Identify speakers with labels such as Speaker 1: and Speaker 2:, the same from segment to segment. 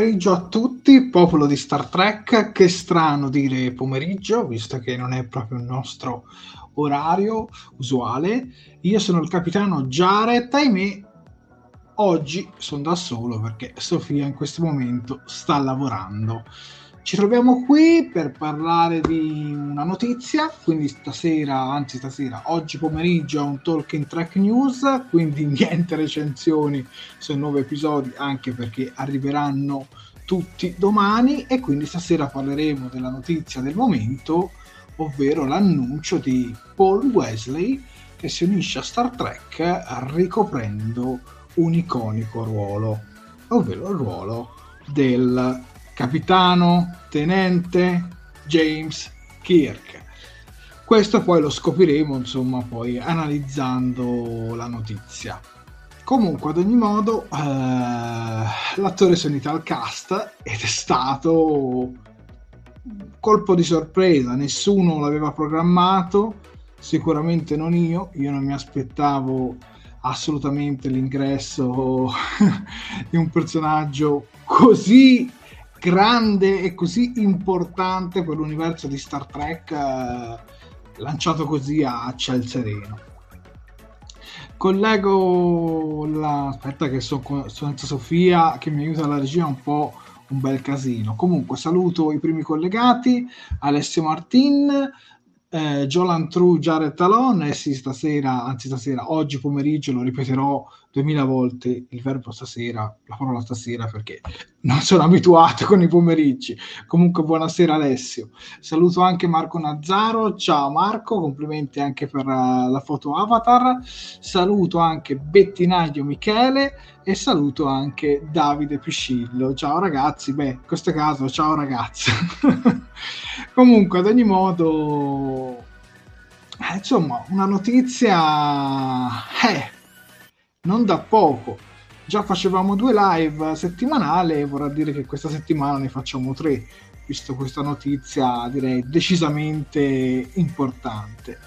Speaker 1: Pomeriggio a tutti, popolo di Star Trek. Che strano dire pomeriggio, visto che non è proprio il nostro orario usuale. Io sono il capitano Jared, ahimè, oggi sono da solo perché Sofia in questo momento sta lavorando. Ci troviamo qui per parlare di una notizia, quindi stasera, anzi stasera, oggi pomeriggio un Talking Track News, quindi niente recensioni sui nuovi episodi, anche perché arriveranno tutti domani e quindi stasera parleremo della notizia del momento, ovvero l'annuncio di Paul Wesley che si unisce a Star Trek ricoprendo un iconico ruolo, ovvero il ruolo del capitano tenente James Kirk. Questo poi lo scopriremo, insomma, poi analizzando la notizia. Comunque, ad ogni modo, eh, l'attore si è unito al cast ed è stato colpo di sorpresa, nessuno l'aveva programmato, sicuramente non io, io non mi aspettavo assolutamente l'ingresso di un personaggio così grande e così importante per l'universo di Star Trek eh, lanciato così a ciel sereno. Collego la... aspetta che sono senza Sofia che mi aiuta la regia un po' un bel casino. Comunque saluto i primi collegati, Alessio Martin, eh, Jolan True, Jared Talon e sì, stasera, anzi stasera, oggi pomeriggio lo ripeterò duemila volte il verbo stasera, la parola stasera, perché non sono abituato con i pomeriggi. Comunque, buonasera Alessio. Saluto anche Marco Nazzaro. Ciao Marco, complimenti anche per uh, la foto avatar. Saluto anche Bettinaio Michele e saluto anche Davide Piscillo. Ciao ragazzi, beh, in questo caso ciao ragazzi. Comunque, ad ogni modo, eh, insomma, una notizia... Eh, non da poco. Già facevamo due live settimanali, vorrà dire che questa settimana ne facciamo tre, visto questa notizia direi decisamente importante.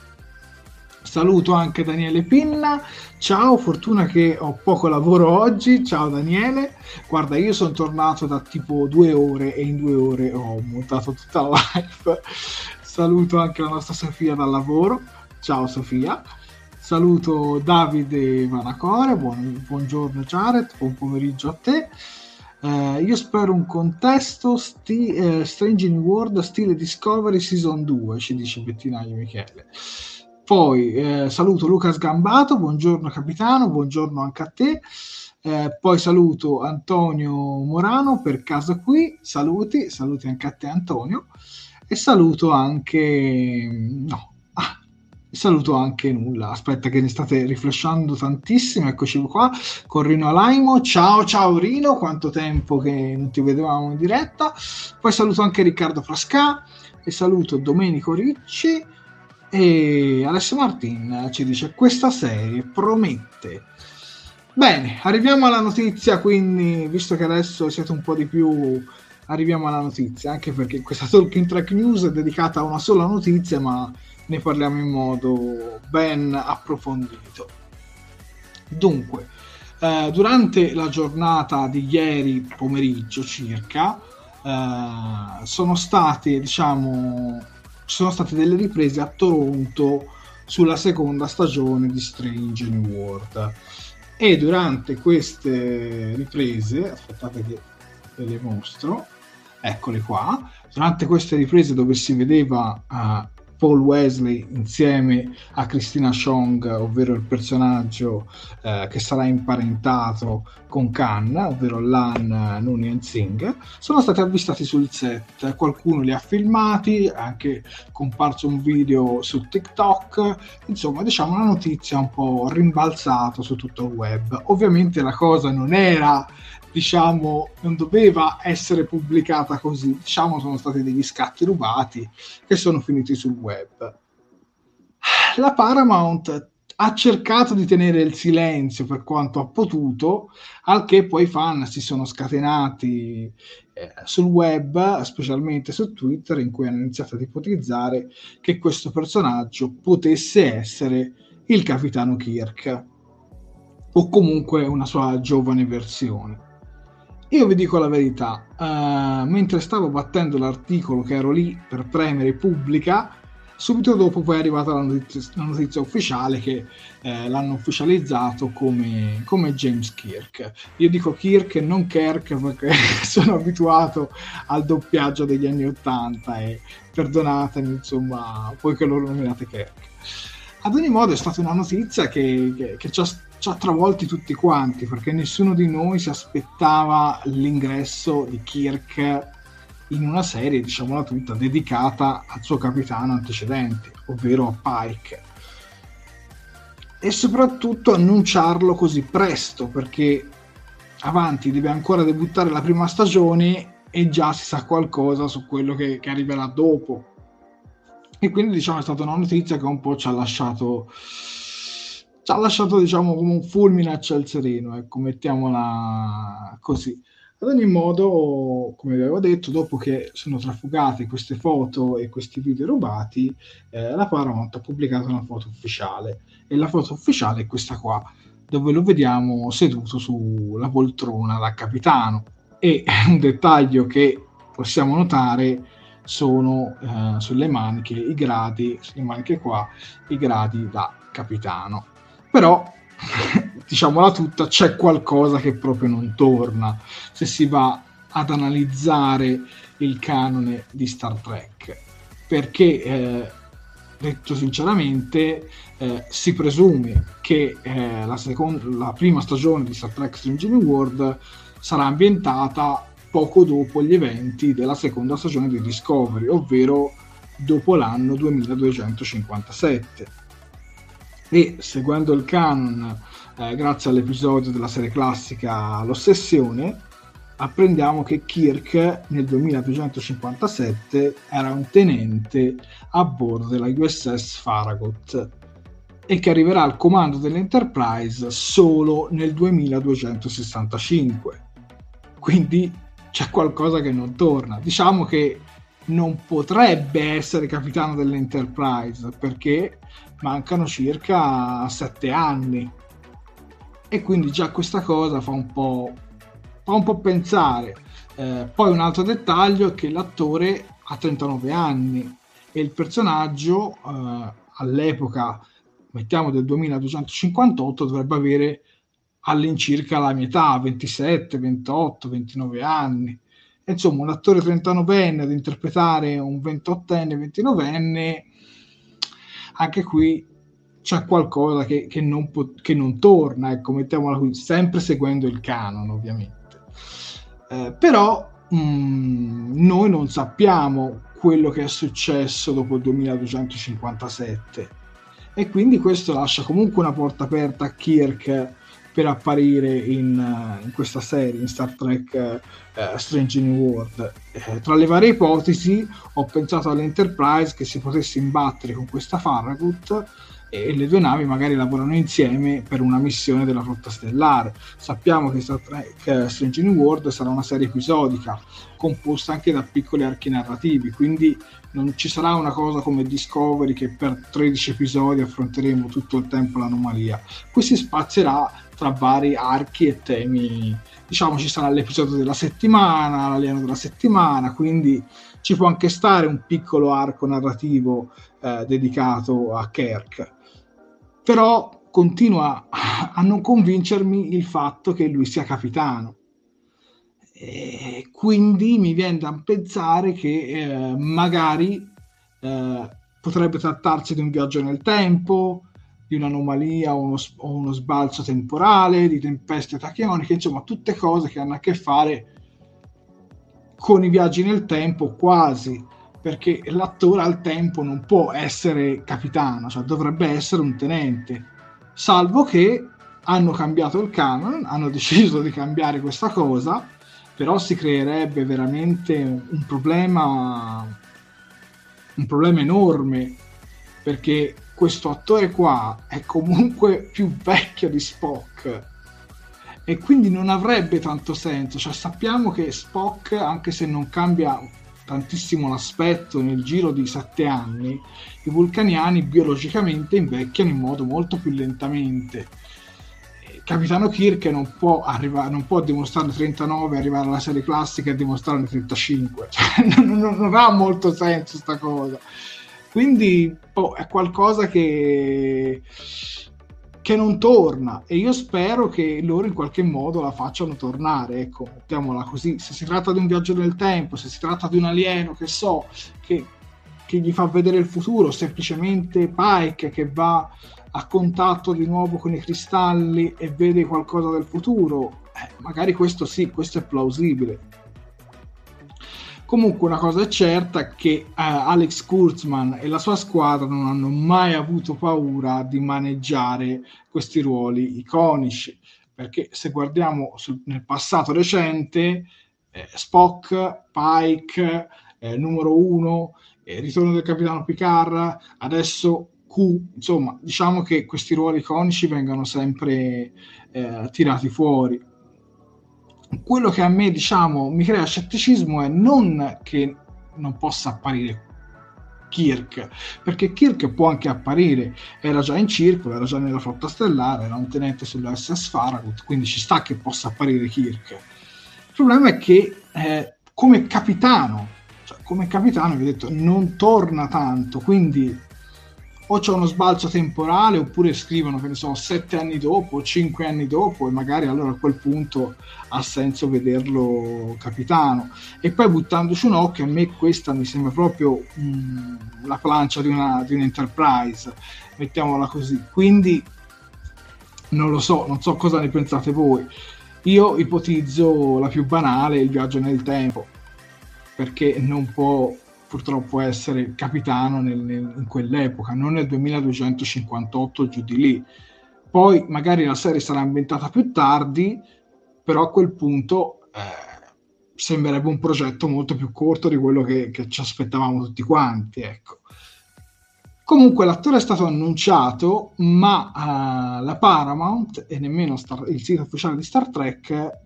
Speaker 1: Saluto anche Daniele Pinna. Ciao, fortuna che ho poco lavoro oggi. Ciao Daniele. Guarda, io sono tornato da tipo due ore e in due ore ho montato tutta la live. Saluto anche la nostra Sofia dal lavoro. Ciao Sofia. Saluto Davide Vanacore, buon, buongiorno Jared, buon pomeriggio a te. Uh, io spero un contesto sti, uh, Strange in World stile Discovery Season 2, ci dice Bettinaio Michele. Poi uh, saluto Luca Sgambato, buongiorno capitano, buongiorno anche a te. poi saluto Antonio Morano per casa qui, saluti, saluti anche a te Antonio. E saluto anche, no, saluto anche nulla. Aspetta che ne state riflessando tantissimo. Eccoci qua con Rino Alaimo. Ciao ciao Rino, quanto tempo che non ti vedevamo in diretta. Poi saluto anche Riccardo Frasca e saluto Domenico Ricci e Alessio Martin ci dice questa serie promette. Bene, arriviamo alla notizia, quindi visto che adesso siete un po' di più arriviamo alla notizia, anche perché questa Talking Track News è dedicata a una sola notizia, ma ne parliamo in modo ben approfondito. Dunque, eh, durante la giornata di ieri pomeriggio circa, eh, sono state, diciamo, sono state delle riprese a Toronto sulla seconda stagione di Strange New World. E durante queste riprese, aspettate che ve le mostro, eccole qua, durante queste riprese dove si vedeva uh, Paul Wesley insieme a Christina Chong, ovvero il personaggio eh, che sarà imparentato con Khan, ovvero Lan Nunien Singh, sono stati avvistati sul set. Qualcuno li ha filmati, è anche comparso un video su TikTok, insomma diciamo una notizia un po' rimbalzata su tutto il web. Ovviamente la cosa non era diciamo, non doveva essere pubblicata così, diciamo, sono stati degli scatti rubati che sono finiti sul web. La Paramount ha cercato di tenere il silenzio per quanto ha potuto, al che poi i fan si sono scatenati eh, sul web, specialmente su Twitter, in cui hanno iniziato ad ipotizzare che questo personaggio potesse essere il capitano Kirk o comunque una sua giovane versione. Io vi dico la verità, uh, mentre stavo battendo l'articolo che ero lì per premere pubblica, subito dopo poi è arrivata la notizia, la notizia ufficiale che eh, l'hanno ufficializzato come, come, James Kirk. Io dico Kirk e non Kirk perché sono abituato al doppiaggio degli anni Ottanta e perdonatemi insomma voi che lo nominate Kirk. Ad ogni modo è stata una notizia che, che, che ci ha ci ha travolti tutti quanti perché nessuno di noi si aspettava l'ingresso di Kirk in una serie, diciamola tutta, dedicata al suo capitano antecedente, ovvero a Pike. E soprattutto annunciarlo così presto perché avanti deve ancora debuttare la prima stagione e già si sa qualcosa su quello che, che arriverà dopo. E quindi diciamo è stata una notizia che un po' ci ha lasciato ci ha lasciato diciamo come un fulmine a ciel sereno, ecco, mettiamola così. Ad ogni modo, come vi avevo detto, dopo che sono trafugate queste foto e questi video rubati, eh, la Paramount ha pubblicato una foto ufficiale. E la foto ufficiale è questa qua, dove lo vediamo seduto sulla poltrona da capitano. E un dettaglio che possiamo notare sono eh, sulle maniche i gradi, sulle maniche qua, i gradi da capitano però diciamola tutta, c'è qualcosa che proprio non torna se si va ad analizzare il canone di Star Trek, perché eh, detto sinceramente, eh, si presume che eh, la, seconda, la prima stagione di Star Trek Strange New World sarà ambientata poco dopo gli eventi della seconda stagione di Discovery, ovvero dopo l'anno 2257. E seguendo il canon, eh, grazie all'episodio della serie classica L'Ossessione, apprendiamo che Kirk nel 2257 era un tenente a bordo della USS Farragut e che arriverà al comando dell'Enterprise solo nel 2265. Quindi c'è qualcosa che non torna. Diciamo che non potrebbe essere capitano dell'Enterprise perché mancano circa sette anni e quindi già questa cosa fa un po', fa un po pensare. Eh, poi un altro dettaglio è che l'attore ha 39 anni e il personaggio eh, all'epoca, mettiamo del 2258, dovrebbe avere all'incirca la mia età, 27, 28, 29 anni. Insomma, un attore 39enne ad interpretare un 28enne, 29enne, anche qui c'è qualcosa che, che, non, po- che non torna, ecco, mettiamola qui, sempre seguendo il canon, ovviamente. Eh, però mh, mm, noi non sappiamo quello che è successo dopo il 2257 e quindi questo lascia comunque una porta aperta a Kirk per apparire in, uh, in questa serie, in Star Trek uh, Strange New World. Eh, tra le varie ipotesi ho pensato all'Enterprise che si potesse imbattere con questa Farragut e le due navi magari lavorano insieme per una missione della flotta stellare. Sappiamo che Trek eh, Strange New World sarà una serie episodica composta anche da piccoli archi narrativi, quindi non ci sarà una cosa come Discovery che per 13 episodi affronteremo tutto il tempo l'anomalia. Qui si spazierà tra vari archi e temi. Diciamo ci sarà l'episodio della settimana, l'alieno della settimana, quindi ci può anche stare un piccolo arco narrativo eh, dedicato a Kirk però continua a non convincermi il fatto che lui sia capitano. E quindi mi viene da pensare che eh, magari eh, potrebbe trattarsi di un viaggio nel tempo, di un'anomalia o uno, o uno sbalzo temporale, di tempeste tachioniche, insomma tutte cose che hanno a che fare con i viaggi nel tempo quasi perché l'attore al tempo non può essere capitano, cioè dovrebbe essere un tenente, salvo che hanno cambiato il canon, hanno deciso di cambiare questa cosa, però si creerebbe veramente un problema, un problema enorme, perché questo attore qua è comunque più vecchio di Spock e quindi non avrebbe tanto senso, cioè sappiamo che Spock, anche se non cambia tantissimo l'aspetto nel giro di sette anni, i vulcaniani biologicamente invecchiano in modo molto più lentamente. Capitano Kirk non può, arrivare, non può dimostrarne 39 arrivare alla serie classica e dimostrarne 35 cioè, non, non, ha molto senso sta cosa quindi oh, è qualcosa che che non torna. E io spero che loro in qualche modo la facciano tornare, ecco, mettiamola così, se si tratta di un viaggio nel tempo, se si tratta di un alieno che so, che, che gli fa vedere il futuro, semplicemente Pike che va a contatto di nuovo con i cristalli e vede qualcosa del futuro, eh, magari questo sì, questo è plausibile, Comunque una cosa è certa che eh, Alex Kurtzman e la sua squadra non hanno mai avuto paura di maneggiare questi ruoli iconici, perché se guardiamo sul, nel passato recente, eh, Spock, Pike, eh, numero uno, eh, ritorno del capitano Picard, adesso Q, insomma, diciamo che questi ruoli iconici vengono sempre eh, tirati fuori quello che a me diciamo mi crea scetticismo è non che non possa apparire Kirk, perché Kirk può anche apparire, era già in circolo, era già nella flotta stellare, era un tenente sulla SS Farragut, quindi ci sta che possa apparire Kirk. Il problema è che eh, come capitano, cioè come capitano vi ho detto, non torna tanto, quindi o c'è uno sbalzo temporale oppure scrivono che ne so sette anni dopo cinque anni dopo e magari allora a quel punto ha senso vederlo capitano. E poi buttandoci un occhio a me questa mi sembra proprio mh, la plancia di una, di un'enterprise mettiamola così. Quindi non lo so non so cosa ne pensate voi. Io ipotizzo la più banale il viaggio nel tempo perché non può purtroppo essere capitano nel, nel, in quell'epoca, non nel 2258 giù di lì. Poi magari la serie sarà ambientata più tardi, però a quel punto eh, sembrerebbe un progetto molto più corto di quello che, che ci aspettavamo tutti quanti. Ecco. Comunque l'attore è stato annunciato, ma uh, la Paramount e nemmeno Star, il sito ufficiale di Star Trek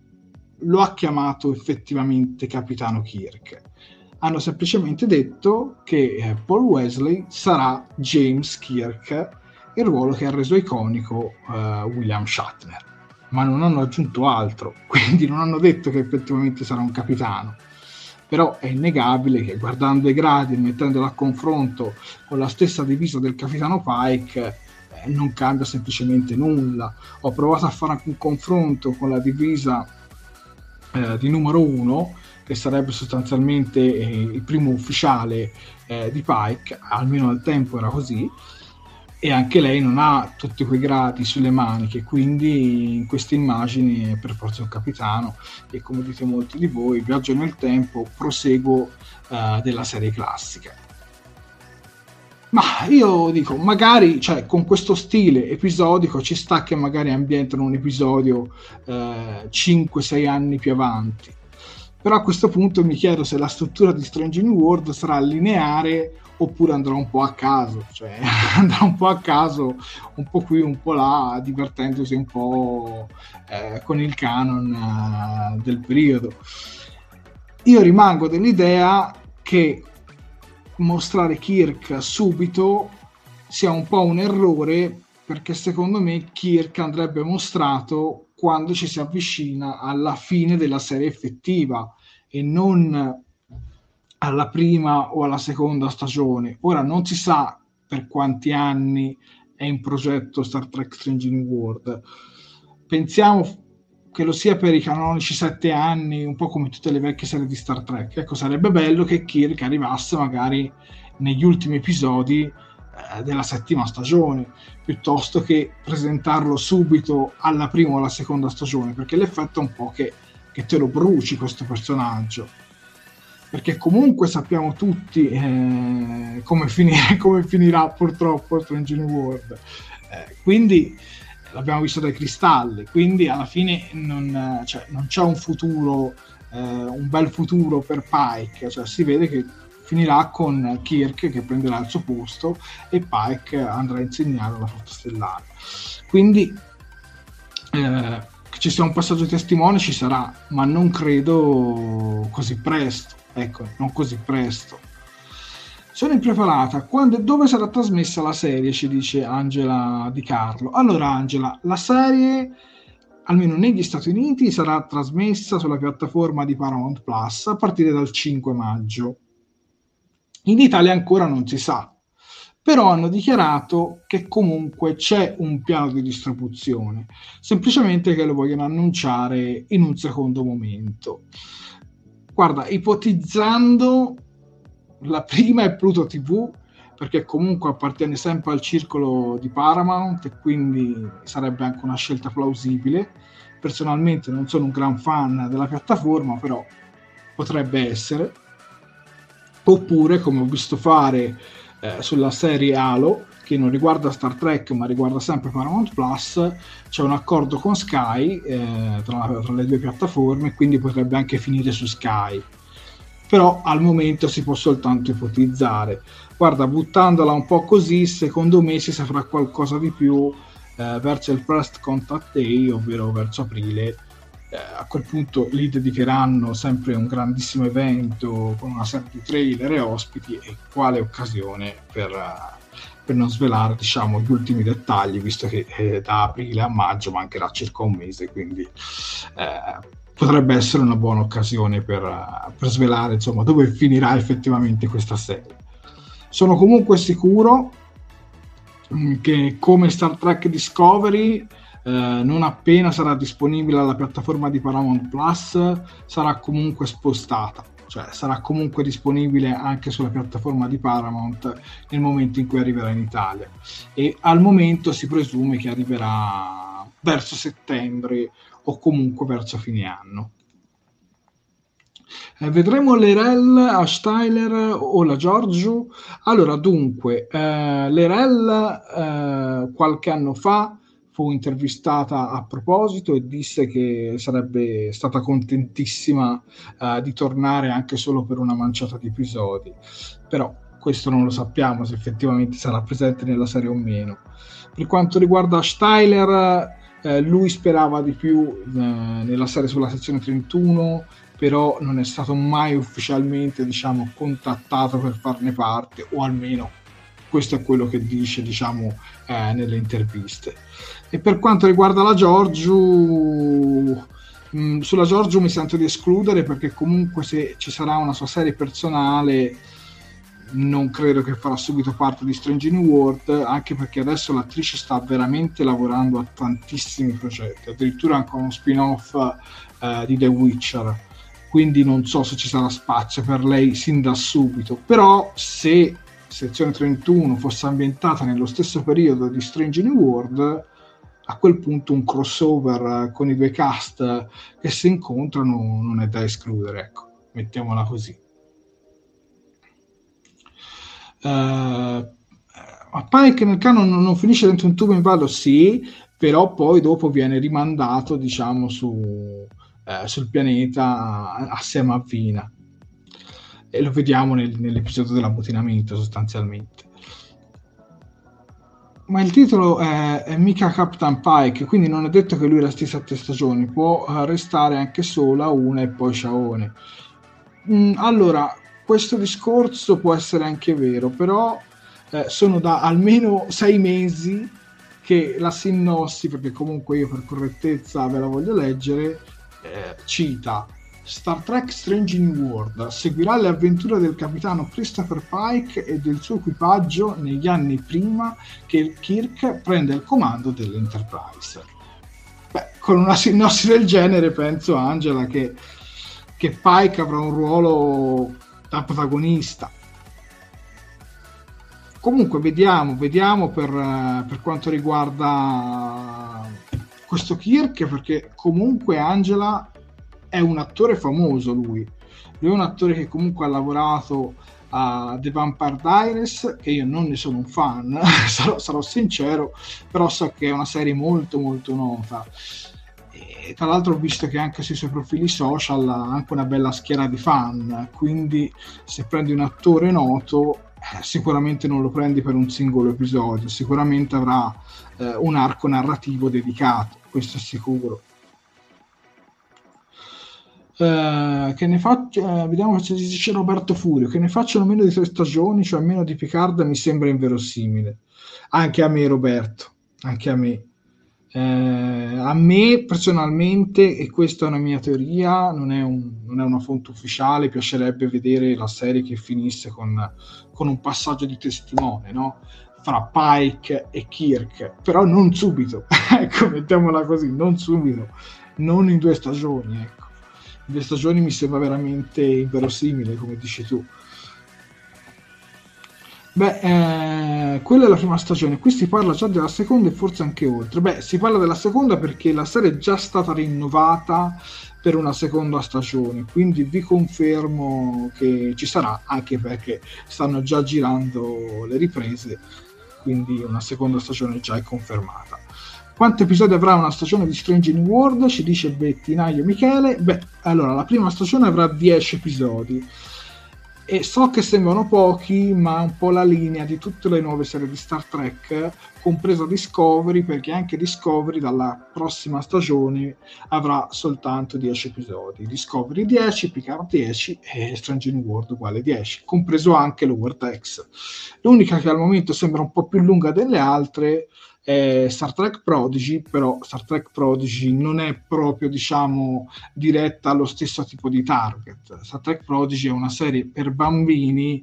Speaker 1: lo ha chiamato effettivamente Capitano Kirk hanno semplicemente detto che eh, Paul Wesley sarà James Kirk, il ruolo che ha reso iconico uh, William Shatner, ma non hanno aggiunto altro, quindi non hanno detto che effettivamente sarà un capitano. Però è innegabile che guardando i gradi e mettendolo a confronto con la stessa divisa del capitano Pike, eh, non cambia semplicemente nulla. Ho provato a fare un confronto con la divisa eh, di numero 1 che sarebbe sostanzialmente eh, il primo ufficiale eh, di Pike, almeno al tempo era così, e anche lei non ha tutti quei gradi sulle maniche, quindi in queste immagini è per forza un capitano e come dite molti di voi, viaggio nel tempo, proseguo eh, della serie classica. Ma io dico, magari cioè, con questo stile episodico ci sta che magari ambientano un episodio eh, 5-6 anni più avanti però a questo punto mi chiedo se la struttura di Strange New World sarà lineare oppure andrà un po' a caso, cioè andrà un po' a caso, un po' qui, un po' là, divertendosi un po' eh, con il canon eh, del periodo. Io rimango dell'idea che mostrare Kirk subito sia un po' un errore perché secondo me Kirk andrebbe mostrato quando ci si avvicina alla fine della serie effettiva e non alla prima o alla seconda stagione. Ora non si sa per quanti anni è in progetto Star Trek Strange New World. Pensiamo che lo sia per i canonici sette anni, un po' come tutte le vecchie serie di Star Trek. Ecco, sarebbe bello che Kirk arrivasse magari negli ultimi episodi della settima stagione, piuttosto che presentarlo subito alla prima o alla seconda stagione, perché l'effetto è un po' che che te lo bruci questo personaggio. Perché comunque sappiamo tutti eh, come, finire, come, finirà purtroppo Strange New World. Eh, quindi l'abbiamo visto dai cristalli quindi alla fine non, cioè, non c'è un futuro eh, un bel futuro per Pike. Cioè, si vede che finirà con Kirk che prenderà il suo posto e Pike andrà a insegnare alla flotta stellare quindi eh, ci sia un passaggio testimone ci sarà, ma non credo così presto. Ecco, non così presto. Sono impreparata. Quando e dove sarà trasmessa la serie? Ci dice Angela Di Carlo. Allora, Angela, la serie, almeno negli Stati Uniti, sarà trasmessa sulla piattaforma di Paramount Plus a partire dal 5 maggio. In Italia ancora non si sa, però hanno dichiarato che comunque c'è un piano di distribuzione, semplicemente che lo vogliono annunciare in un secondo momento. Guarda, ipotizzando la prima è Pluto TV, perché comunque appartiene sempre al circolo di Paramount e quindi sarebbe anche una scelta plausibile. Personalmente non sono un gran fan della piattaforma, però potrebbe essere. Oppure, come ho visto fare eh, sulla serie Halo che non riguarda Star Trek ma riguarda sempre Paramount Plus c'è un accordo con Sky eh, tra, tra, le due piattaforme quindi potrebbe anche finire su Sky. Però al momento si può soltanto ipotizzare. Guarda buttandola un po' così secondo me si saprà qualcosa di più eh, verso il First Contact Day ovvero verso aprile eh, a quel punto lì dedicheranno sempre un grandissimo evento con una serie di trailer e ospiti e quale occasione per, uh, per non svelare diciamo, gli ultimi dettagli visto che eh, da aprile a maggio mancherà circa un mese quindi eh, potrebbe essere una buona occasione per, uh, per svelare insomma, dove finirà effettivamente questa serie. Sono comunque sicuro mm, che come Star Trek Discovery eh, non appena sarà disponibile alla piattaforma di Paramount Plus sarà comunque spostata cioè sarà comunque disponibile anche sulla piattaforma di Paramount nel momento in cui arriverà in Italia e al momento si presume che arriverà verso settembre o comunque verso fine anno. Eh, vedremo l'Erel a Steiler o la Giorgio. Allora, dunque, eh, l'Erel eh, qualche anno fa fu intervistata a proposito e disse che sarebbe stata contentissima uh, di tornare anche solo per una manciata di episodi. Però questo non lo sappiamo se effettivamente sarà presente nella serie o meno. Per quanto riguarda Steiler, eh, lui sperava di più eh, nella serie sulla sezione 31, però non è stato mai ufficialmente diciamo, contattato per farne parte, o almeno questo è quello che dice diciamo, eh, nelle interviste. E per quanto riguarda la Giorgio, mm, sulla Giorgio mi sento di escludere perché comunque se ci sarà una sua serie personale non credo che farà subito parte di Strange New World, anche perché adesso l'attrice sta veramente lavorando a tantissimi progetti, addirittura anche uno spin-off eh, di The Witcher, quindi non so se ci sarà spazio per lei sin da subito, però se sezione 31 fosse ambientata nello stesso periodo di Strange New World, a quel punto un crossover con i due cast che si incontrano non è da escludere, ecco, mettiamola così. Uh, ma Pike nel canon non, non finisce dentro un tubo in ballo, sì, però poi dopo viene rimandato, diciamo, su, eh, sul pianeta assieme a Vina. E lo vediamo nel, nell'episodio dell'ammutinamento sostanzialmente. Ma il titolo è, è, mica Captain Pike, quindi non è detto che lui resti sette stagioni, può eh, restare anche sola una e poi Shaone. Mm, allora, questo discorso può essere anche vero, però eh, sono da almeno sei mesi che la sinossi, perché comunque io per correttezza ve la voglio leggere, eh, cita Star Trek Strange New World seguirà le avventure del capitano Christopher Pike e del suo equipaggio negli anni prima che Kirk prenda il comando dell'Enterprise. Beh, con una sinossi del genere penso, Angela, che, che Pike avrà un ruolo da protagonista. Comunque vediamo, vediamo per, per quanto riguarda questo Kirk, perché comunque Angela è un attore famoso lui. Lui è un attore che comunque ha lavorato a The Vampire Diaries, che io non ne sono un fan, sarò, sarò, sincero, però so che è una serie molto molto nota. E tra l'altro ho visto che anche sui suoi profili social ha anche una bella schiera di fan, quindi se prendi un attore noto eh, sicuramente non lo prendi per un singolo episodio, sicuramente avrà eh, un arco narrativo dedicato, questo è sicuro. Uh, che ne faccia, uh, vediamo se dice Roberto Furio, che ne facciano meno di tre stagioni, cioè meno di Picard, mi sembra inverosimile. Anche a me, Roberto, anche a me. Uh, a me personalmente, e questa è una mia teoria, non è, un, non è, una fonte ufficiale, piacerebbe vedere la serie che finisse con, con un passaggio di testimone, no? fra Pike e Kirk, però non subito, ecco, mettiamola così, non subito, non in due stagioni, ecco due stagioni mi sembra veramente inverosimile, come dici tu. Beh, eh, quella è la prima stagione, qui si parla già della seconda e forse anche oltre. Beh, si parla della seconda perché la serie è già stata rinnovata per una seconda stagione, quindi vi confermo che ci sarà, anche perché stanno già girando le riprese, quindi una seconda stagione già è confermata. Quanti episodi avrà una stagione di Strange New World? Ci dice Bettinaio Michele. Beh, allora, la prima stagione avrà 10 episodi. E so che sembrano pochi, ma un po' la linea di tutte le nuove serie di Star Trek, compresa Discovery, perché anche Discovery dalla prossima stagione avrà soltanto 10 episodi. Discovery 10, Picard 10 e Strange New World uguale 10, compreso anche l'Over X. L'unica che al momento sembra un po' più lunga delle altre Star Trek Prodigy, però Star Trek Prodigy non è proprio, diciamo, diretta allo stesso tipo di target. Star Trek Prodigy è una serie per bambini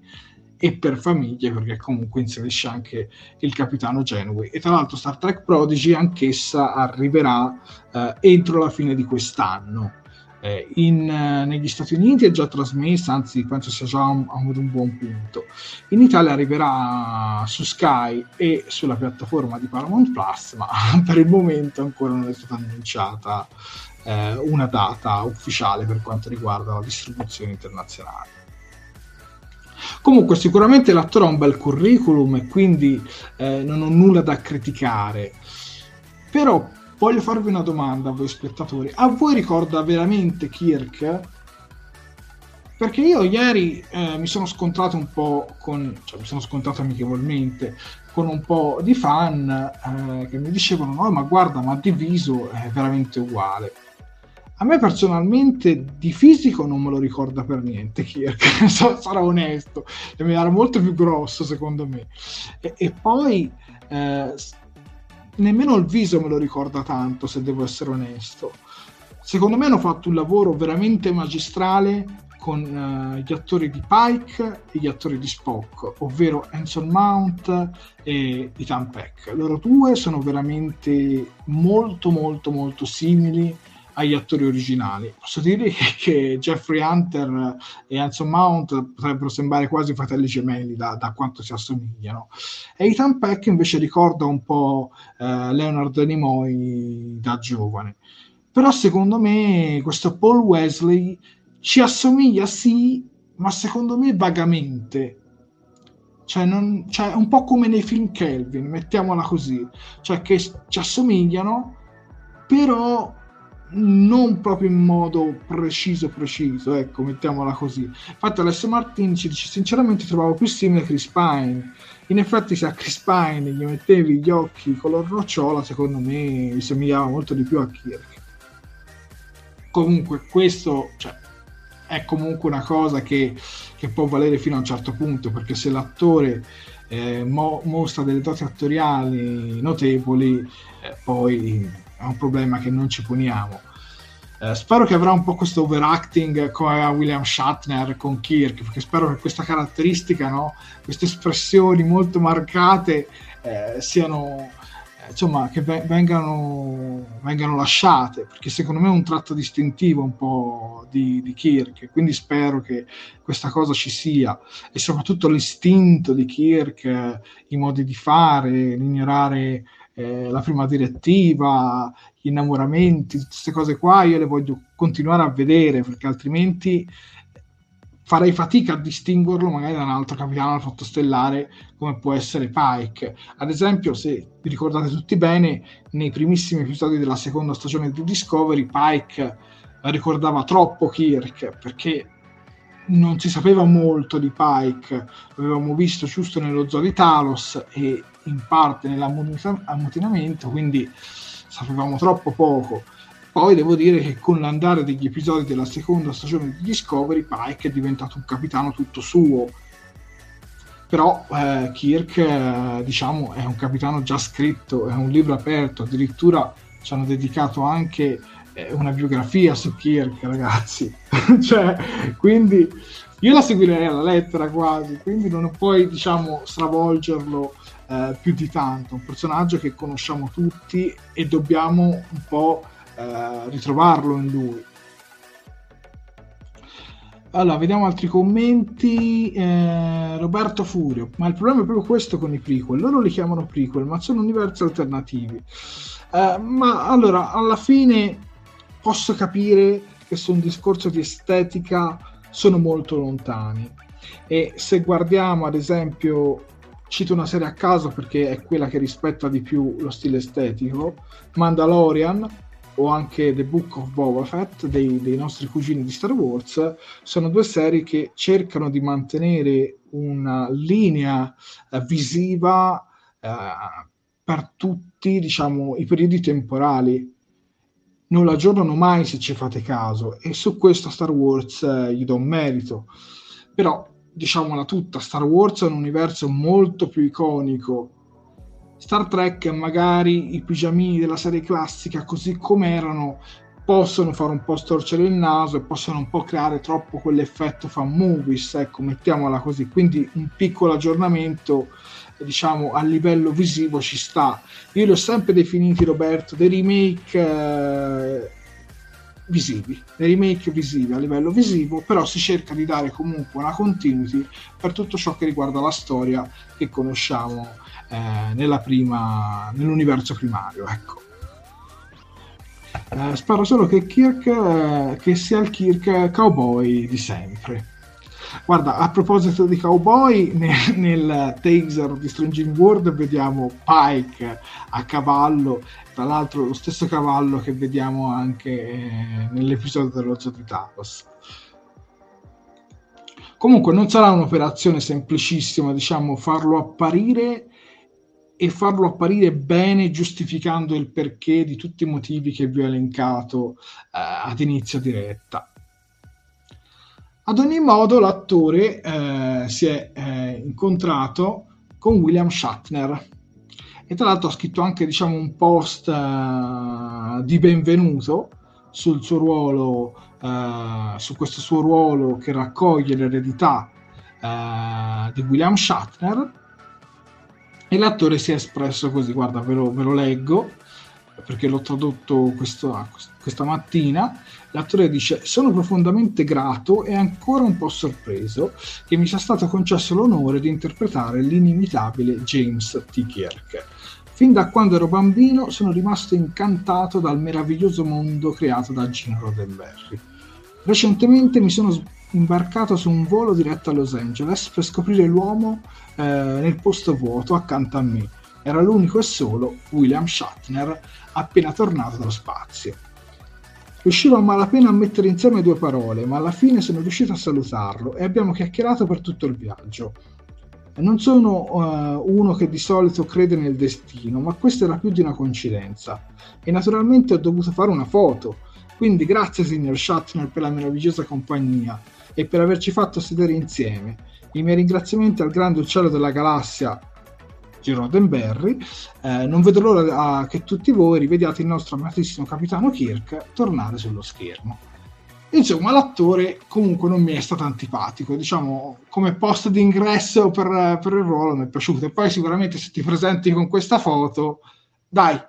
Speaker 1: e per famiglie perché comunque inserisce anche il capitano Genway e tra l'altro Star Trek Prodigy anch'essa arriverà eh, entro la fine di quest'anno eh, in, eh, negli Stati Uniti è già trasmessa anzi penso sia già un, un buon punto in Italia arriverà su Sky e sulla piattaforma di Paramount Plus ma per il momento ancora non è stata annunciata eh, una data ufficiale per quanto riguarda la distribuzione internazionale Comunque sicuramente l'attore ha un bel curriculum e quindi eh, non ho nulla da criticare. Però voglio farvi una domanda a voi spettatori. A voi ricorda veramente Kirk? Perché io ieri eh, mi sono scontrato un po' con, cioè mi sono scontrato amichevolmente con un po' di fan eh, che mi dicevano no ma guarda ma diviso è veramente uguale a me personalmente di fisico non me lo ricorda per niente Kirk, sarò onesto, mi era molto più grosso secondo me. E, e poi eh, nemmeno il viso me lo ricorda tanto, se devo essere onesto. Secondo me hanno fatto un lavoro veramente magistrale con uh, gli attori di Pike e gli attori di Spock, ovvero Anson Mount e Ethan Peck. Loro due sono veramente molto molto molto simili agli attori originali. Posso dire che Jeffrey Hunter e Anson Mount potrebbero sembrare quasi fratelli gemelli da, da quanto si assomigliano. E Ethan Peck invece ricorda un po' eh, Leonard Nimoy da giovane. Però secondo me questo Paul Wesley ci assomiglia sì, ma secondo me vagamente. Cioè, non, cioè, un po' come nei film Kelvin, mettiamola così, cioè che ci assomigliano, però non proprio in modo preciso preciso, ecco, mettiamola così. Infatti Alessio Martin ci dice sinceramente trovavo più simile a Chris Pine. In effetti se a Chris Pine gli mettevi gli occhi color rocciola, secondo me mi somigliava molto di più a Kirk. Comunque questo cioè, è comunque una cosa che, che, può valere fino a un certo punto, perché se l'attore eh, mo- mostra delle doti attoriali notevoli, eh, poi è un problema che non ci poniamo. Eh, spero che avrà un po' questo overacting come a William Shatner con Kirk, perché spero che questa caratteristica, no? queste espressioni molto marcate eh, siano eh, insomma che vengano, vengano, lasciate perché secondo me è un tratto distintivo un po' di, di Kirk quindi spero che questa cosa ci sia e soprattutto l'istinto di Kirk i modi di fare l'ignorare eh, la prima direttiva, gli innamoramenti, tutte queste cose qua, io le voglio continuare a vedere perché altrimenti farei fatica a distinguerlo magari da un altro capitano al flotto stellare come può essere Pike. Ad esempio, se vi ricordate tutti bene, nei primissimi episodi della seconda stagione di Discovery, Pike ricordava troppo Kirk perché non si sapeva molto di Pike, l'avevamo visto giusto nello zoo di Talos e in parte nell'ammutinamento, quindi sapevamo troppo poco. Poi devo dire che con l'andare degli episodi della seconda stagione di Discovery, Pike è diventato un capitano tutto suo. Però eh, Kirk, eh, diciamo, è un capitano già scritto, è un libro aperto, addirittura ci hanno dedicato anche eh, una biografia su Kirk, ragazzi. cioè, quindi io la seguirei alla lettera quasi, quindi non puoi, diciamo, stravolgerlo eh, più di tanto, un personaggio che conosciamo tutti e dobbiamo un po' eh, ritrovarlo in lui. Allora, vediamo altri commenti. Eh, Roberto Furio, ma il problema è proprio questo con i prequel. Loro li chiamano prequel, ma sono universi alternativi. Eh, ma allora, alla fine posso capire che su un discorso di estetica sono molto lontani. E se guardiamo, ad esempio, cito una serie a caso perché è quella che rispetta di più lo stile estetico, Mandalorian o anche The Book of Boba Fett dei, dei nostri cugini di Star Wars, sono due serie che cercano di mantenere una linea eh, visiva eh, per tutti diciamo, i periodi temporali. Non la aggiornano mai se ci fate caso e su questo Star Wars eh, gli do un merito. Però diciamola tutta, Star Wars è un universo molto più iconico. Star Trek magari i pigiamini della serie classica così come erano possono fare un po' storcere il naso e possono un po' creare troppo quell'effetto fan movies, ecco, mettiamola così. Quindi un piccolo aggiornamento, diciamo, a livello visivo ci sta. Io li ho sempre definiti, Roberto, dei remake eh, visivi, dei remake visivi a livello visivo, però si cerca di dare comunque una continuity per tutto ciò che riguarda la storia che conosciamo eh, prima, nell'universo primario, ecco. Eh, spero solo che Kirk eh, che sia il Kirk cowboy di sempre. Guarda, a proposito di cowboy, nel, nel taser di Stranging World vediamo Pike a cavallo, tra l'altro lo stesso cavallo che vediamo anche eh, nell'episodio dello Zoo di Talos. Comunque non sarà un'operazione semplicissima, diciamo, farlo apparire e farlo apparire bene giustificando il perché di tutti i motivi che vi ho elencato eh, ad inizio diretta. Ad ogni modo l'attore eh, si è eh, incontrato con William Shatner e tra l'altro ha scritto anche diciamo, un post eh, di benvenuto sul suo ruolo, eh, su questo suo ruolo che raccoglie l'eredità eh, di William Shatner e l'attore si è espresso così, guarda, ve lo, ve lo leggo perché l'ho tradotto questo, questa mattina. L'attore dice: Sono profondamente grato e ancora un po' sorpreso che mi sia stato concesso l'onore di interpretare l'inimitabile James T. Kirk. Fin da quando ero bambino sono rimasto incantato dal meraviglioso mondo creato da Gene Roddenberry. Recentemente mi sono imbarcato su un volo diretto a Los Angeles per scoprire l'uomo eh, nel posto vuoto accanto a me. Era l'unico e solo William Shatner appena tornato dallo spazio. Riuscivo a malapena a mettere insieme due parole, ma alla fine sono riuscito a salutarlo e abbiamo chiacchierato per tutto il viaggio. Non sono uh, uno che di solito crede nel destino, ma questa era più di una coincidenza. E naturalmente ho dovuto fare una foto. Quindi grazie signor Shatner per la meravigliosa compagnia e per averci fatto sedere insieme. I miei ringraziamenti al grande uccello della galassia, Roddenberry. Eh, non vedo l'ora a, che tutti voi rivediate il nostro amatissimo capitano Kirk tornare sullo schermo. Insomma, l'attore comunque non mi è stato antipatico, diciamo, come posto d'ingresso per, per il ruolo mi è piaciuto. E poi sicuramente se ti presenti con questa foto, dai,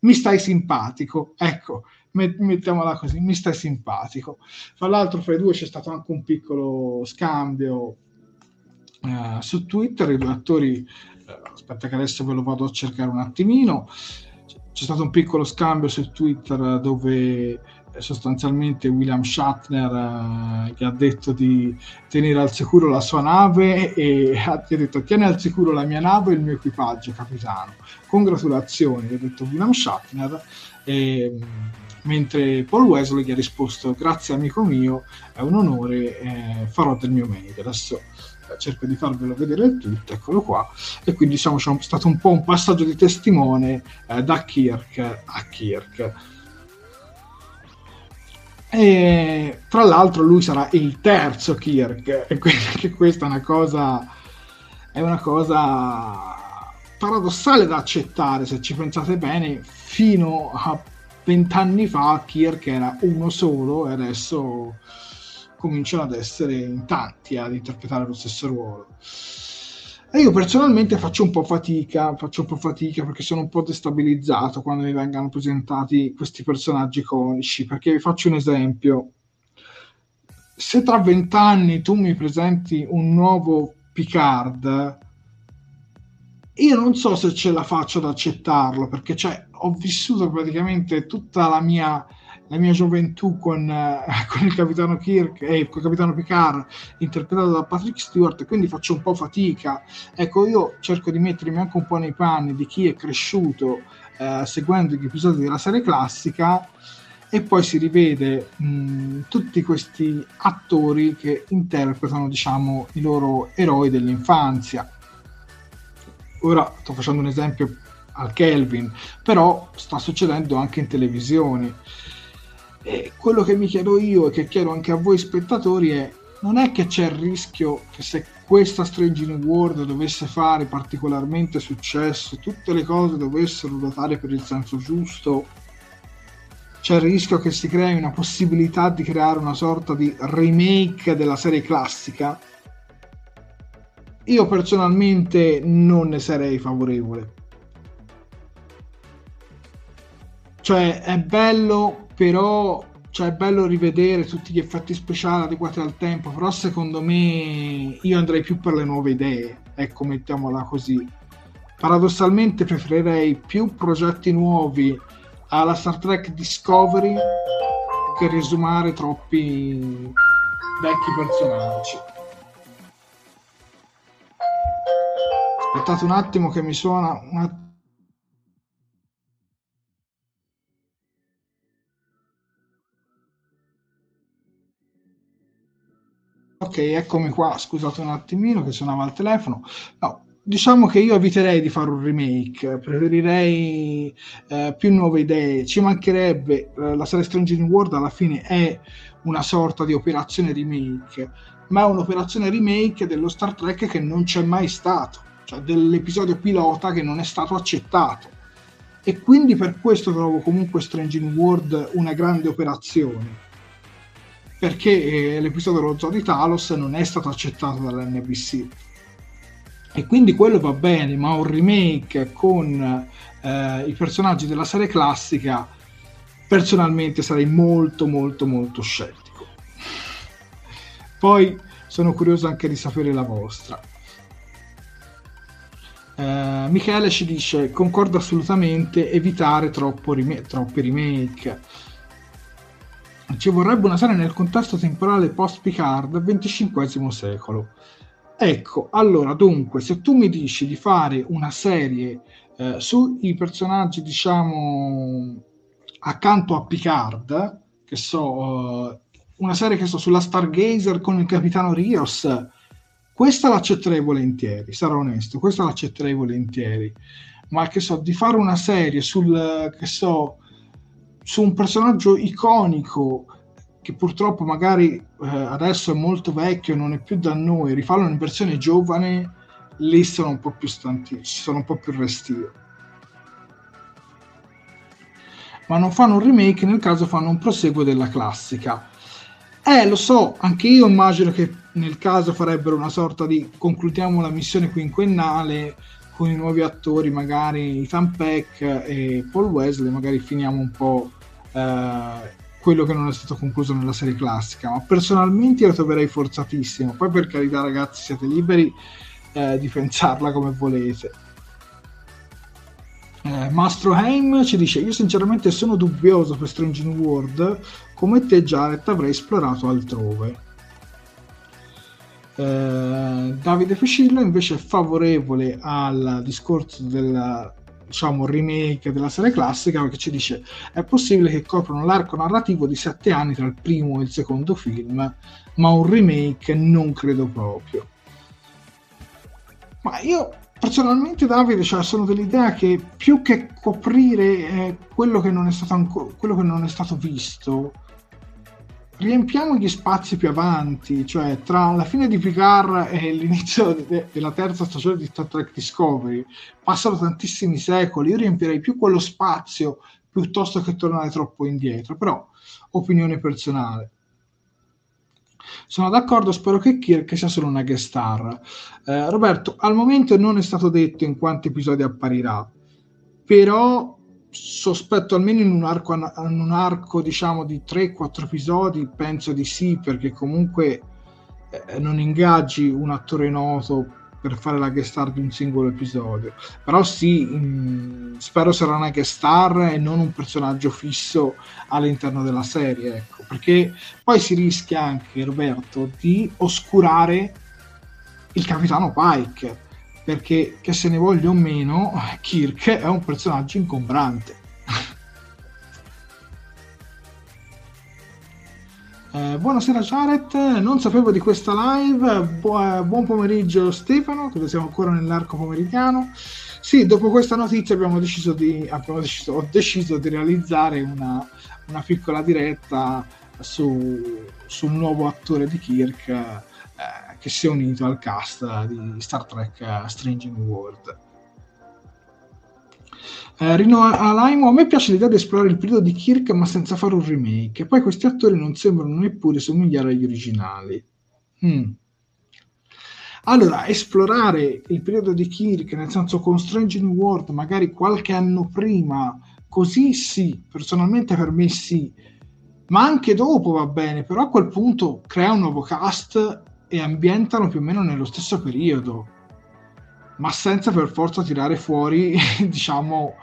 Speaker 1: mi stai simpatico. Ecco, mettiamola così, mi stai simpatico. Fra l'altro, fra i due c'è stato anche un piccolo scambio eh, su Twitter. I due attori, eh, aspetta che adesso ve lo vado a cercare un attimino. C'è stato un piccolo scambio su Twitter dove eh, sostanzialmente William Shatner eh, gli ha detto di tenere al sicuro la sua nave e ha detto tieni al sicuro la mia nave e il mio equipaggio capitano congratulazioni ha detto William Shatner e, mentre Paul Wesley gli ha risposto grazie amico mio, è un onore, eh, farò del mio meglio. Adesso cerco di farvelo vedere il tweet, eccolo qua. E quindi diciamo c'è stato un po' un passaggio di testimone eh, da Kirk a Kirk. E tra l'altro lui sarà il terzo Kirk, e quindi questa è una cosa, è una cosa paradossale da accettare se ci pensate bene, fino a vent'anni fa Kirk era uno solo e adesso cominciano ad essere in tanti ad interpretare lo stesso ruolo. E io personalmente faccio un po' fatica, faccio un po' fatica perché sono un po' destabilizzato quando mi vengano presentati questi personaggi iconici, perché vi faccio un esempio. Se tra vent'anni tu mi presenti un nuovo Picard, io non so se ce la faccio ad accettarlo, perché cioè, ho vissuto praticamente tutta la mia, la mia gioventù con, eh, con, il capitano Kirk e eh, il capitano Picard interpretato da Patrick Stewart, quindi faccio un po' fatica. Ecco, io cerco di mettermi anche un po' nei panni di chi è cresciuto eh, seguendo gli episodi della serie classica e poi si rivede mh, tutti questi attori che interpretano, diciamo, i loro eroi dell'infanzia ora sto facendo un esempio al Kelvin, però sta succedendo anche in televisione. E quello che mi chiedo io e che chiedo anche a voi spettatori è non è che c'è il rischio che se questa Strange New World dovesse fare particolarmente successo, tutte le cose dovessero ruotare per il senso giusto, c'è il rischio che si crei una possibilità di creare una sorta di remake della serie classica. Io personalmente non ne sarei favorevole. Cioè, è bello, però cioè è bello rivedere tutti gli effetti speciali adeguati al tempo, però secondo me io andrei più per le nuove idee, ecco, mettiamola così. Paradossalmente preferirei più progetti nuovi alla Star Trek Discovery che riesumare troppi vecchi personaggi. Aspettate un attimo che mi suona una Ok, eccomi qua, scusate un attimino che suonava al telefono. No, diciamo che io eviterei di fare un remake, preferirei eh, più nuove idee. Ci mancherebbe, eh, la serie Strange New World alla fine è una sorta di operazione remake, ma è un'operazione remake dello Star Trek che non c'è mai stato, cioè dell'episodio pilota che non è stato accettato. E quindi per questo trovo comunque Strange New World una grande operazione perché eh, l'episodio dello Zoo Talos non è stato accettato dall'NBC e quindi quello va bene, ma un remake con eh, i personaggi della serie classica, personalmente sarei molto molto molto scettico. Poi sono curioso anche di sapere la vostra. Uh, Michele ci dice: Concordo assolutamente, evitare rem- troppi remake. Ci vorrebbe una serie nel contesto temporale post-Picard XXV secolo. Ecco, allora dunque, se tu mi dici di fare una serie eh, sui personaggi, diciamo, accanto a Picard, che so, uh, una serie che so sulla Stargazer con il capitano Rios, questa l'accetterei volentieri, sarò onesto, questa l'accetterei volentieri. Ma che so, di fare una serie sul, che so, su un personaggio iconico che purtroppo magari eh, adesso è molto vecchio, non è più da noi, rifarlo in versione giovane, lì sono un po' più stanti, sono un po' più restio. Ma non fanno un remake, nel caso fanno un proseguo della classica. Eh, lo so, anche io immagino che nel caso farebbero una sorta di concludiamo la missione quinquennale con i nuovi attori, magari Ethan Peck e Paul Wesley, magari finiamo un po' eh, quello che non è stato concluso nella serie classica, ma personalmente io troverei forzatissimo. Poi per carità ragazzi siete liberi eh, di pensarla come volete. Eh, Mastro Heim ci dice io sinceramente sono dubbioso per Strange New World come te Jared avrei esplorato altrove eh, Davide Ficillo invece è favorevole al discorso della diciamo, remake della serie classica perché ci dice è possibile che coprono l'arco narrativo di sette anni tra il primo e il secondo film, ma un remake non credo proprio. Ma io personalmente Davide cioè, sono dell'idea che più che coprire eh, quello, che non è stato anco- quello che non è stato visto riempiamo gli spazi più avanti, cioè tra la fine di Picard e l'inizio de- della terza stagione di Star Trek Discovery passano tantissimi secoli, io riempirei più quello spazio piuttosto che tornare troppo indietro, però opinione personale. Sono d'accordo, spero che Kirk sia solo una guest star. Eh, Roberto, al momento non è stato detto in quanti episodi apparirà, però sospetto almeno in un arco, in un arco diciamo di 3-4 episodi penso di sì perché comunque eh, non ingaggi un attore noto per fare la guest star di un singolo episodio. Però sì mh, spero sarà una guest star e non un personaggio fisso all'interno della serie ecco. Perché poi si rischia anche Roberto di oscurare il capitano Pike perché che se ne voglia o meno Kirk è un personaggio ingombrante. Eh, buonasera Jared. Non sapevo di questa live. Bu- buon pomeriggio Stefano che siamo ancora nell'arco pomeridiano. Sì dopo questa notizia abbiamo deciso di abbiamo deciso, ho deciso di realizzare una, una piccola diretta su, sul nuovo attore di Kirk eh, che si è unito al cast di Star Trek Strange New World. Eh, Rino Alaimo, a me piace l'idea di esplorare il periodo di Kirk ma senza fare un remake. Poi questi attori non sembrano neppure somigliare agli originali. Mm. Allora, esplorare il periodo di Kirk, nel senso con Strange New World, magari qualche anno prima, così sì, personalmente per me sì, ma anche dopo va bene, però a quel punto crea un nuovo cast e ambientano più o meno nello stesso periodo ma senza per forza tirare fuori, diciamo,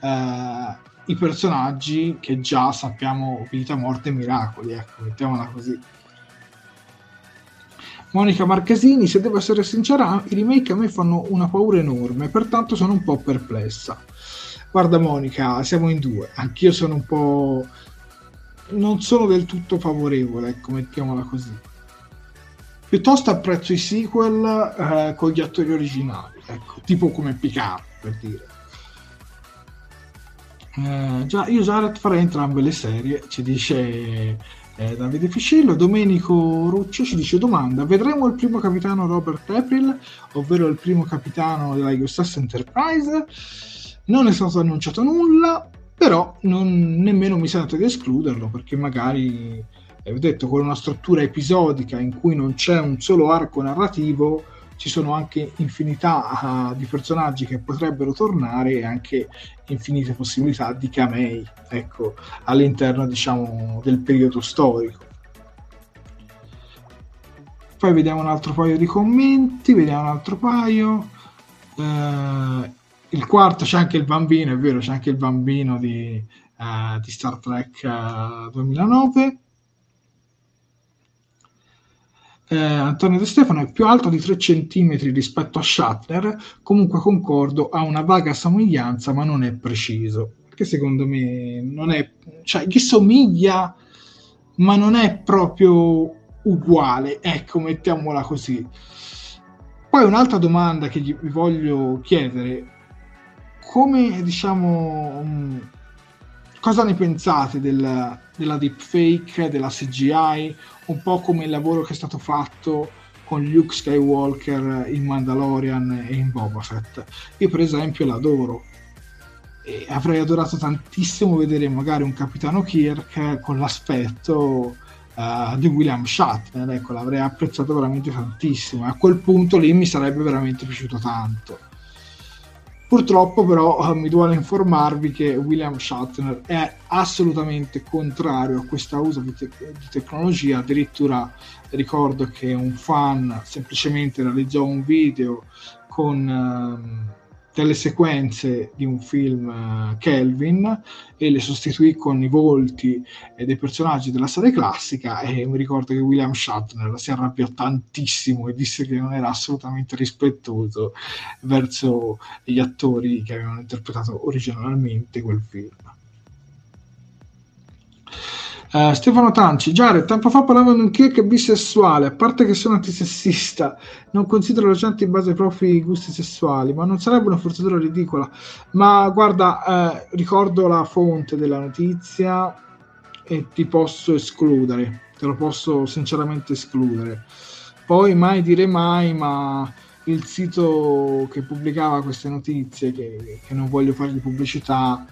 Speaker 1: eh, i personaggi che già sappiamo vita, morte e miracoli, ecco, mettiamola così. Monica Marchesini, se devo essere sincera, i remake a me fanno una paura enorme, pertanto sono un po' perplessa. Guarda Monica, siamo in due, anch'io sono un po'... non sono del tutto favorevole, ecco, mettiamola così. Piuttosto apprezzo i sequel eh, con gli attori originali ecco, tipo come Picard per dire. Eh, già, io Jared farei entrambe le serie, ci dice eh, Davide Fiscillo. Domenico Ruccio ci dice: Domanda: vedremo il primo capitano Robert April, ovvero il primo capitano della USS Enterprise? Non è stato annunciato nulla, però non, nemmeno mi sento di escluderlo perché magari, eh, detto, con una struttura episodica in cui non c'è un solo arco narrativo ci sono anche infinità uh, di personaggi che potrebbero tornare e anche infinite possibilità di camei ecco, all'interno diciamo, del periodo storico. Poi vediamo un altro paio di commenti, vediamo un altro paio. Uh, il quarto c'è anche il bambino, è vero, c'è anche il bambino di, uh, di Star Trek 2009. Eh, Antonio De Stefano è più alto di 3 cm rispetto a Shatner, comunque concordo, ha una vaga somiglianza ma non è preciso, che secondo me non è, cioè gli somiglia ma non è proprio uguale, ecco, mettiamola così. Poi un'altra domanda che vi voglio chiedere, come diciamo, mm, cosa ne pensate della, della deepfake, della CGI un po' come il lavoro che è stato fatto con Luke Skywalker in Mandalorian e in Boba Fett. Io per esempio l'adoro e avrei adorato tantissimo vedere magari un capitano Kirk con l'aspetto uh, di William Shatner, ecco, l'avrei apprezzato veramente tantissimo a quel punto lì mi sarebbe veramente piaciuto tanto. Purtroppo però mi duole informarvi che William Shatner è assolutamente contrario a questa uso di, te- di, tecnologia, addirittura ricordo che un fan semplicemente realizzò un video con... Ehm, delle sequenze di un film uh, Kelvin e le sostituì con i volti e dei personaggi della serie classica e mi ricordo che William Shatner si arrabbiò tantissimo e disse che non era assolutamente rispettoso verso gli attori che avevano interpretato originalmente quel film. Uh, Stefano Tanci, Giare, tempo fa parlavano di un Kirk bisessuale, a parte che sono antisessista, non considero la gente in base ai propri gusti sessuali, ma non sarebbe una forzatura ridicola. Ma guarda, uh, ricordo la fonte della notizia e ti posso escludere, te lo posso sinceramente escludere. Poi mai dire mai, ma il sito che pubblicava queste notizie, che, che non voglio fare di pubblicità,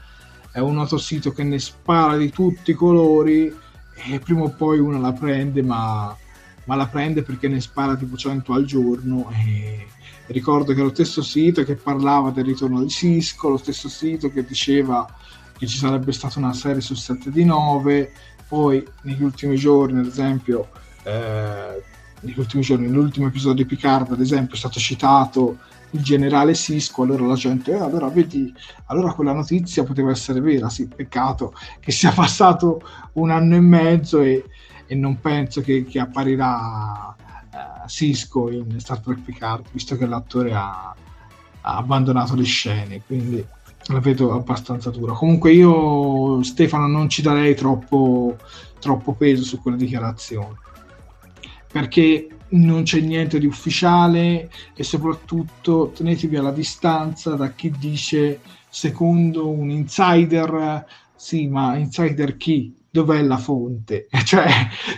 Speaker 1: è un noto sito che ne spara di tutti i colori e prima o poi uno la prende, ma, ma la prende perché ne spara tipo 100 al giorno. E ricordo che lo stesso sito che parlava del ritorno di Cisco, lo stesso sito che diceva che ci sarebbe stata una serie su 7 di 9, poi negli ultimi giorni, ad esempio, eh, negli ultimi giorni, nell'ultimo episodio di Picard, ad esempio, è stato citato il generale Sisco, allora la gente, eh, allora vedi, allora quella notizia poteva essere vera, sì, peccato che sia passato un anno e mezzo e, e non penso che, che apparirà uh, Cisco in Star Trek Picard, visto che l'attore ha, ha abbandonato le scene, quindi la vedo abbastanza dura. Comunque io, Stefano, non ci darei troppo, troppo peso su quelle dichiarazioni, perché non c'è niente di ufficiale e soprattutto tenetevi alla distanza da chi dice secondo un insider, sì, ma insider chi? dov'è la fonte? Cioè,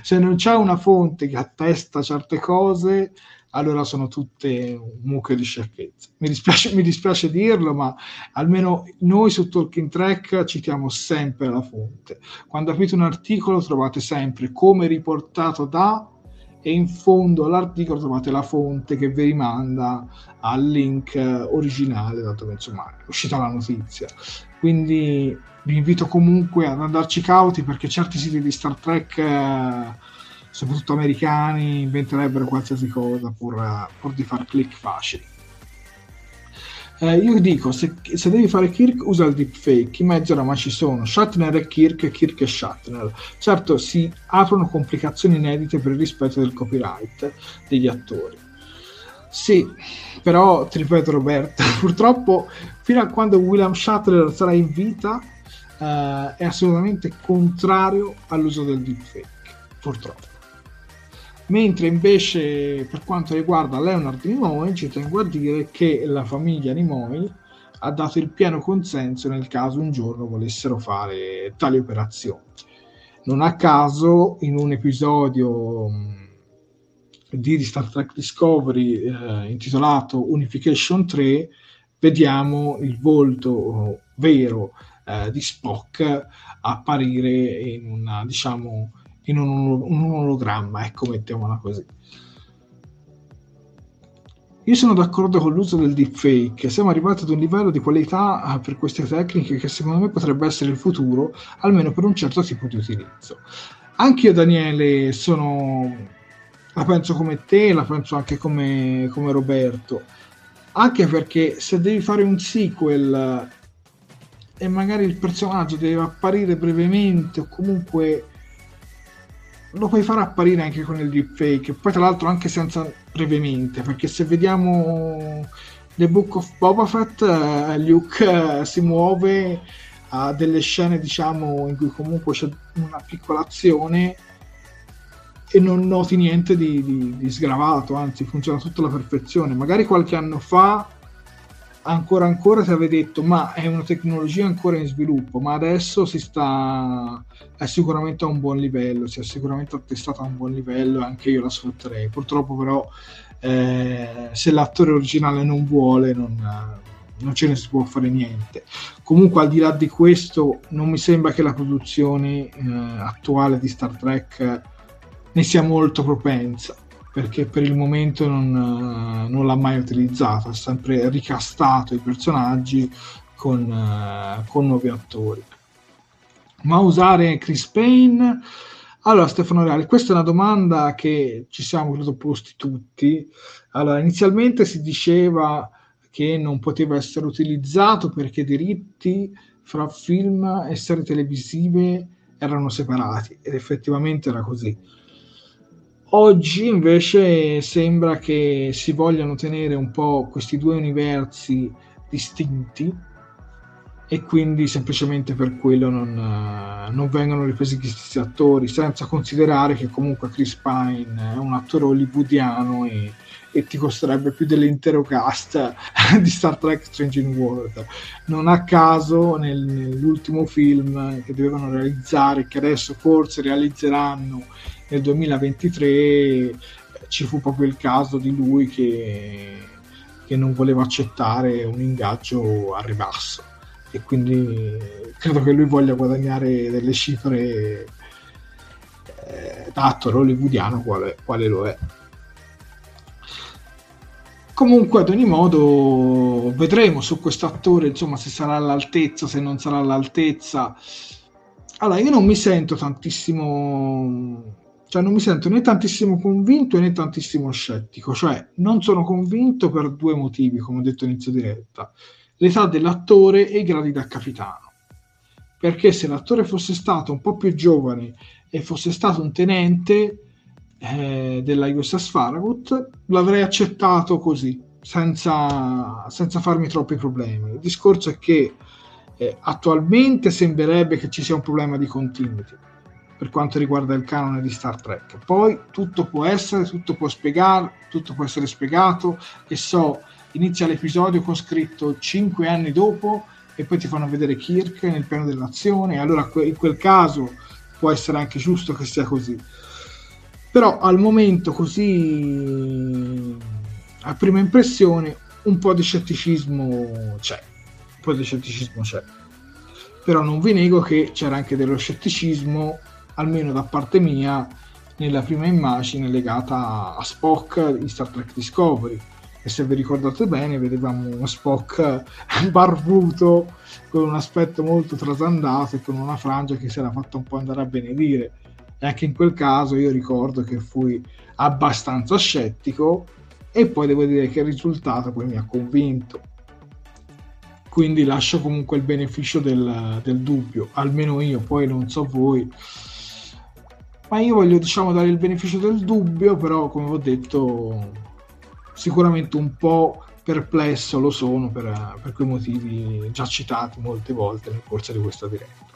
Speaker 1: se non c'è una fonte che attesta certe cose, allora sono tutte mucche di sciocchezze. Mi dispiace, mi dispiace dirlo, ma almeno noi su Talking Track citiamo sempre la fonte. Quando aprite un articolo trovate sempre come riportato da e in fondo all'articolo trovate la fonte che vi rimanda al link originale da dove insomma è uscita la notizia. Quindi vi invito comunque ad andarci cauti perché certi siti di Star Trek soprattutto americani, inventerebbero qualsiasi cosa pur, pur di far click facili. Eh, io dico, se, se, devi fare Kirk, usa il deepfake, in mezzo oramai ci sono Shatner e Kirk, Kirk e Shatner. Certo, si aprono complicazioni inedite per il rispetto del copyright degli attori. Sì, però ti ripeto Roberto, purtroppo fino a quando William Shatner sarà in vita eh, è assolutamente contrario all'uso del deepfake, purtroppo mentre invece per quanto riguarda Leonard Nimoy ci tengo a dire che la famiglia Nimoy ha dato il pieno consenso nel caso un giorno volessero fare tali operazioni. Non a caso in un episodio di Star Trek Discovery eh, intitolato Unification 3 vediamo il volto vero eh, di Spock apparire in una diciamo in un, un ologramma, ecco, mettiamola così. Io sono d'accordo con l'uso del deepfake, siamo arrivati ad un livello di qualità ah, per queste tecniche che secondo me potrebbe essere il futuro, almeno per un certo tipo di utilizzo. Anche io, Daniele, sono... la penso come te, la penso anche come, come Roberto, anche perché se devi fare un sequel e magari il personaggio deve apparire brevemente o comunque lo puoi fare apparire anche con il deepfake, poi tra l'altro anche senza brevemente, perché se vediamo The Book of Boba Fett, uh, Luke uh, si muove a delle scene diciamo in cui comunque c'è una piccola azione e non noti niente di, di, di sgravato, anzi funziona tutto alla perfezione. Magari qualche anno fa ancora ancora ti avevi detto ma è una tecnologia ancora in sviluppo ma adesso si sta è sicuramente a un buon livello si è sicuramente attestata a un buon livello e anche io la sfrutterei. Purtroppo però eh, se l'attore originale non vuole non, non ce ne si può fare niente. Comunque al di là di questo non mi sembra che la produzione eh, attuale di Star Trek ne sia molto propensa perché per il momento non, eh, non l'ha mai utilizzato, ha sempre ricastato i personaggi con, uh, con nuovi attori. Ma usare Chris Payne? Allora, Stefano Reali, questa è una domanda che ci siamo credo posti tutti. Allora, inizialmente si diceva che non poteva essere utilizzato perché i diritti fra film e serie televisive erano separati ed effettivamente era così Oggi invece sembra che si vogliano tenere un po' questi due universi distinti e quindi semplicemente per quello non, uh, non vengono ripresi gli stessi attori, senza considerare che comunque Chris Pine è un attore hollywoodiano e, e ti costerebbe più dell'intero cast di Star Trek Strange in World. Non a caso nel, nell'ultimo film che dovevano realizzare, che adesso forse realizzeranno nel 2023 ci fu proprio il caso di lui che, che non voleva accettare un ingaggio a ribasso. E quindi credo che lui voglia guadagnare delle cifre eh, da attore hollywoodiano quale, quale lo è. Comunque ad ogni modo vedremo su questo attore insomma se sarà all'altezza se non sarà all'altezza. Allora io non mi sento tantissimo cioè non mi sento né tantissimo convinto né tantissimo scettico, cioè non sono convinto per due motivi, come ho detto inizio diretta, l'età dell'attore e i gradi da capitano. Perché se l'attore fosse stato un po' più giovane e fosse stato un tenente eh, della USS Farragut, l'avrei accettato così, senza, senza farmi troppi problemi. Il discorso è che eh, attualmente sembrerebbe che ci sia un problema di continuity per quanto riguarda il canone di Star Trek. Poi tutto può essere, tutto può spiegare, tutto può essere spiegato, che so, inizia l'episodio con scritto 5 anni dopo e poi ti fanno vedere Kirk nel piano dell'azione, allora in quel caso può essere anche giusto che sia così. Però al momento così, a prima impressione, un po' di scetticismo c'è. Un po' di scetticismo c'è. Però non vi nego che c'era anche dello scetticismo, almeno da parte mia, nella prima immagine legata a Spock in Star Trek Discovery. E se vi ricordate bene, vedevamo uno Spock barbuto con un aspetto molto trasandato e con una frangia che si era fatta un po' andare a benedire. E anche in quel caso io ricordo che fui abbastanza scettico e poi devo dire che il risultato poi mi ha convinto. Quindi lascio comunque il beneficio del, del dubbio, almeno io, poi non so voi ma io voglio diciamo dare il beneficio del dubbio però come ho detto sicuramente un po' perplesso lo sono per, per quei motivi già citati molte volte nel corso di questa diretta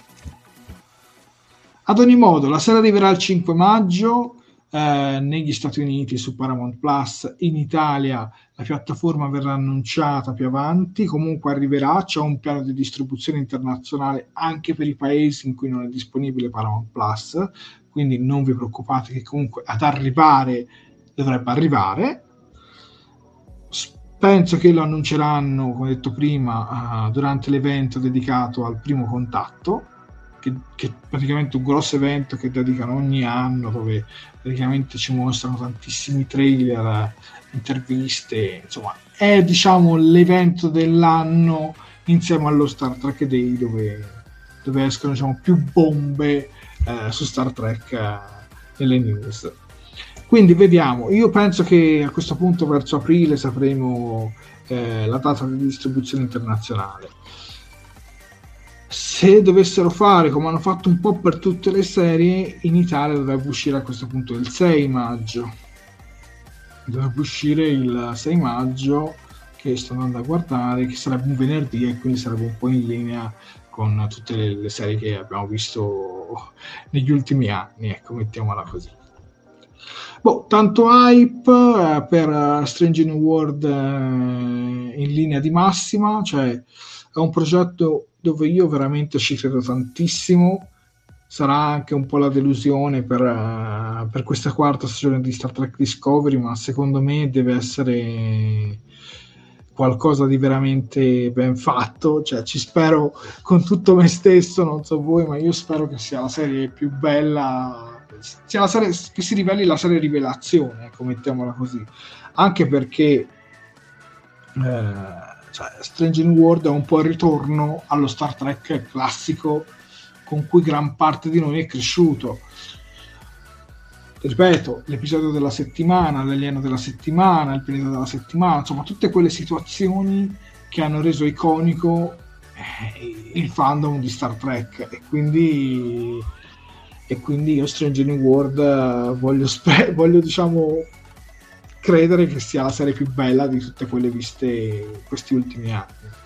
Speaker 1: ad ogni modo la sera arriverà il 5 maggio eh, negli Stati Uniti su Paramount Plus, in Italia la piattaforma verrà annunciata più avanti, comunque arriverà, c'è un piano di distribuzione internazionale anche per i paesi in cui non è disponibile Paramount Plus, quindi non vi preoccupate che comunque ad arrivare dovrebbe arrivare. Penso che lo annunceranno, come detto prima, uh, durante l'evento dedicato al primo contatto, che, che, è praticamente un grosso evento che dedicano ogni anno, dove praticamente ci mostrano tantissimi trailer, interviste, insomma, è diciamo l'evento dell'anno insieme allo Star Trek Day dove, dove escono diciamo, più bombe eh, su Star Trek eh, nelle news. Quindi vediamo, io penso che a questo punto verso aprile sapremo eh, la data di distribuzione internazionale. Se dovessero fare come hanno fatto un po' per tutte le serie, in Italia dovrebbe uscire a questo punto il 6 maggio. Dovrebbe uscire il 6 maggio, che sto andando a guardare, che sarebbe un venerdì e quindi sarebbe un po' in linea con tutte le, serie che abbiamo visto negli ultimi anni, ecco, mettiamola così. Boh, tanto hype eh, per uh, Strange New World eh, in linea di massima, cioè è un progetto dove io veramente ci credo tantissimo. Sarà anche un po' la delusione per, per questa quarta stagione di Star Trek Discovery, ma secondo me deve essere qualcosa di veramente ben fatto, cioè ci spero con tutto me stesso, non so voi, ma io spero che sia la serie più bella, sia la serie, che si riveli la serie rivelazione, ecco, mettiamola così, anche perché eh, cioè, Strange New World è un po' il ritorno allo Star Trek classico con cui gran parte di noi è cresciuto ripeto, l'episodio della settimana, l'alieno della settimana, il periodo della settimana, insomma, tutte quelle situazioni che hanno reso iconico eh, il fandom di Star Trek. E quindi, e quindi io Strange New World voglio, spe- voglio diciamo credere che sia la serie più bella di tutte quelle viste questi ultimi anni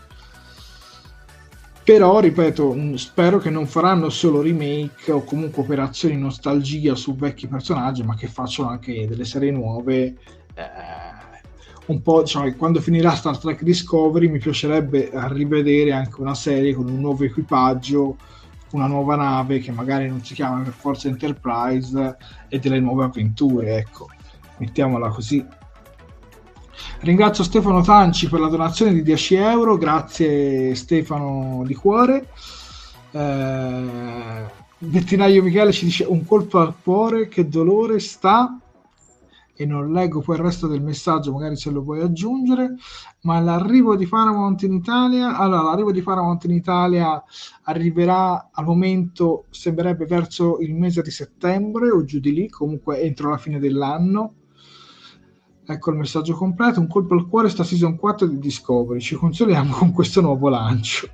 Speaker 1: però ripeto mm, spero che non faranno solo remake o comunque operazioni nostalgia su vecchi personaggi ma che facciano anche delle serie nuove eh, un po' diciamo quando finirà Star Trek Discovery mi piacerebbe rivedere anche una serie con un nuovo equipaggio una nuova nave che magari non si chiama per forza Enterprise e delle nuove avventure ecco. Mettiamola così Ringrazio Stefano Tanci per la donazione di 10 euro, grazie Stefano di cuore. Eh, Vettinaio Michele ci dice un colpo al cuore, che dolore sta. E non leggo poi il resto del messaggio, magari se lo puoi aggiungere, ma l'arrivo di Paramount in Italia, allora l'arrivo di Paramount in Italia arriverà al momento, sembrerebbe verso il mese di settembre o giù di lì, comunque entro la fine dell'anno, Ecco il messaggio completo, un colpo al cuore sta season 4 di Discovery, ci consoliamo con questo nuovo lancio.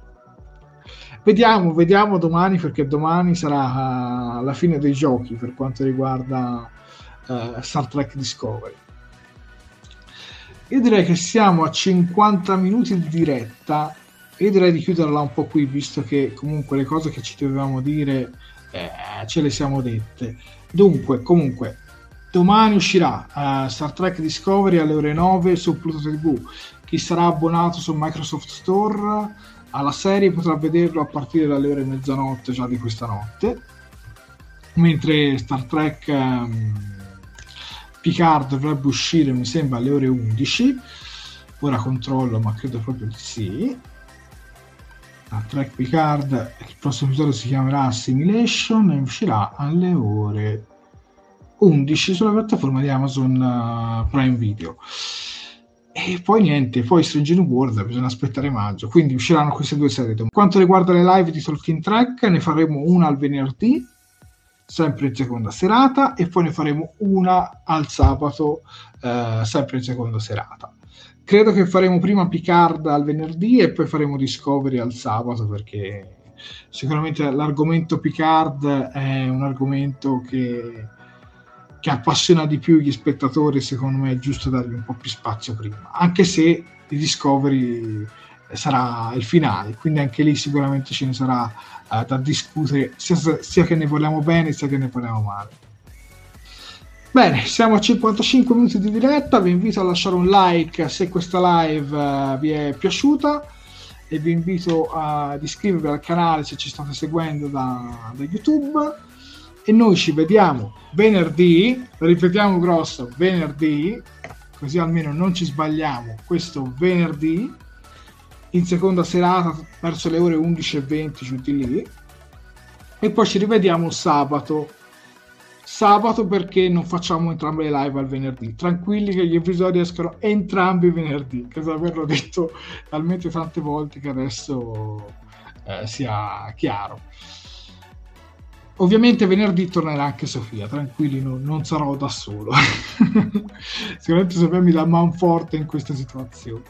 Speaker 1: Vediamo, vediamo domani perché domani sarà la fine dei giochi per quanto riguarda uh, Star Trek Discovery. Io direi che siamo a 50 minuti di diretta e direi di chiuderla un po' qui visto che comunque le cose che ci dovevamo dire eh, ce le siamo dette. Dunque, comunque, Domani uscirà uh, Star Trek Discovery alle ore 9 su Pluto TV. Chi sarà abbonato su Microsoft Store alla serie potrà vederlo a partire dalle ore mezzanotte già di questa notte. mentre Star Trek um, Picard dovrebbe uscire mi sembra alle ore 11 ora controllo ma credo proprio di sì Star Trek Picard il prossimo episodio si chiamerà Assimilation e uscirà alle ore 11 sulla piattaforma di Amazon uh, Prime Video e poi niente, poi Strange World bisogna aspettare maggio, quindi usciranno queste due serie. Per quanto riguarda le live di Talking Track, ne faremo una al venerdì, sempre in seconda serata, e poi ne faremo una al sabato, eh, sempre in seconda serata. Credo che faremo prima Picard al venerdì e poi faremo Discovery al sabato perché sicuramente l'argomento Picard è un argomento che che appassiona di più gli spettatori, secondo me è giusto dargli un po' più spazio prima, anche se il Discovery sarà il finale, quindi anche lì sicuramente ce ne sarà uh, da discutere, sia, sia, che ne vogliamo bene sia che ne vogliamo male. Bene, siamo a 55 minuti di diretta, vi invito a lasciare un like se questa live uh, vi è piaciuta e vi invito ad iscrivervi al canale se ci state seguendo da, da YouTube e noi ci vediamo venerdì, ripetiamo grosso, venerdì, così almeno non ci sbagliamo, questo venerdì, in seconda serata verso le ore 11.20 giù di lì, e poi ci rivediamo sabato. Sabato perché non facciamo entrambe le live al venerdì. Tranquilli che gli episodi escono entrambi venerdì, credo di averlo detto talmente tante volte che adesso eh, sia chiaro. Ovviamente venerdì tornerà anche Sofia, tranquilli, no, non sarò da solo. Sicuramente Sofia mi dà man forte in questa situazione.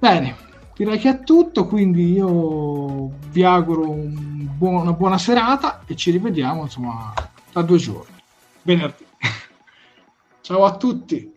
Speaker 1: Bene, direi che è tutto, quindi io vi auguro un buon, una buona serata e ci rivediamo insomma tra due giorni, venerdì. Ciao a tutti!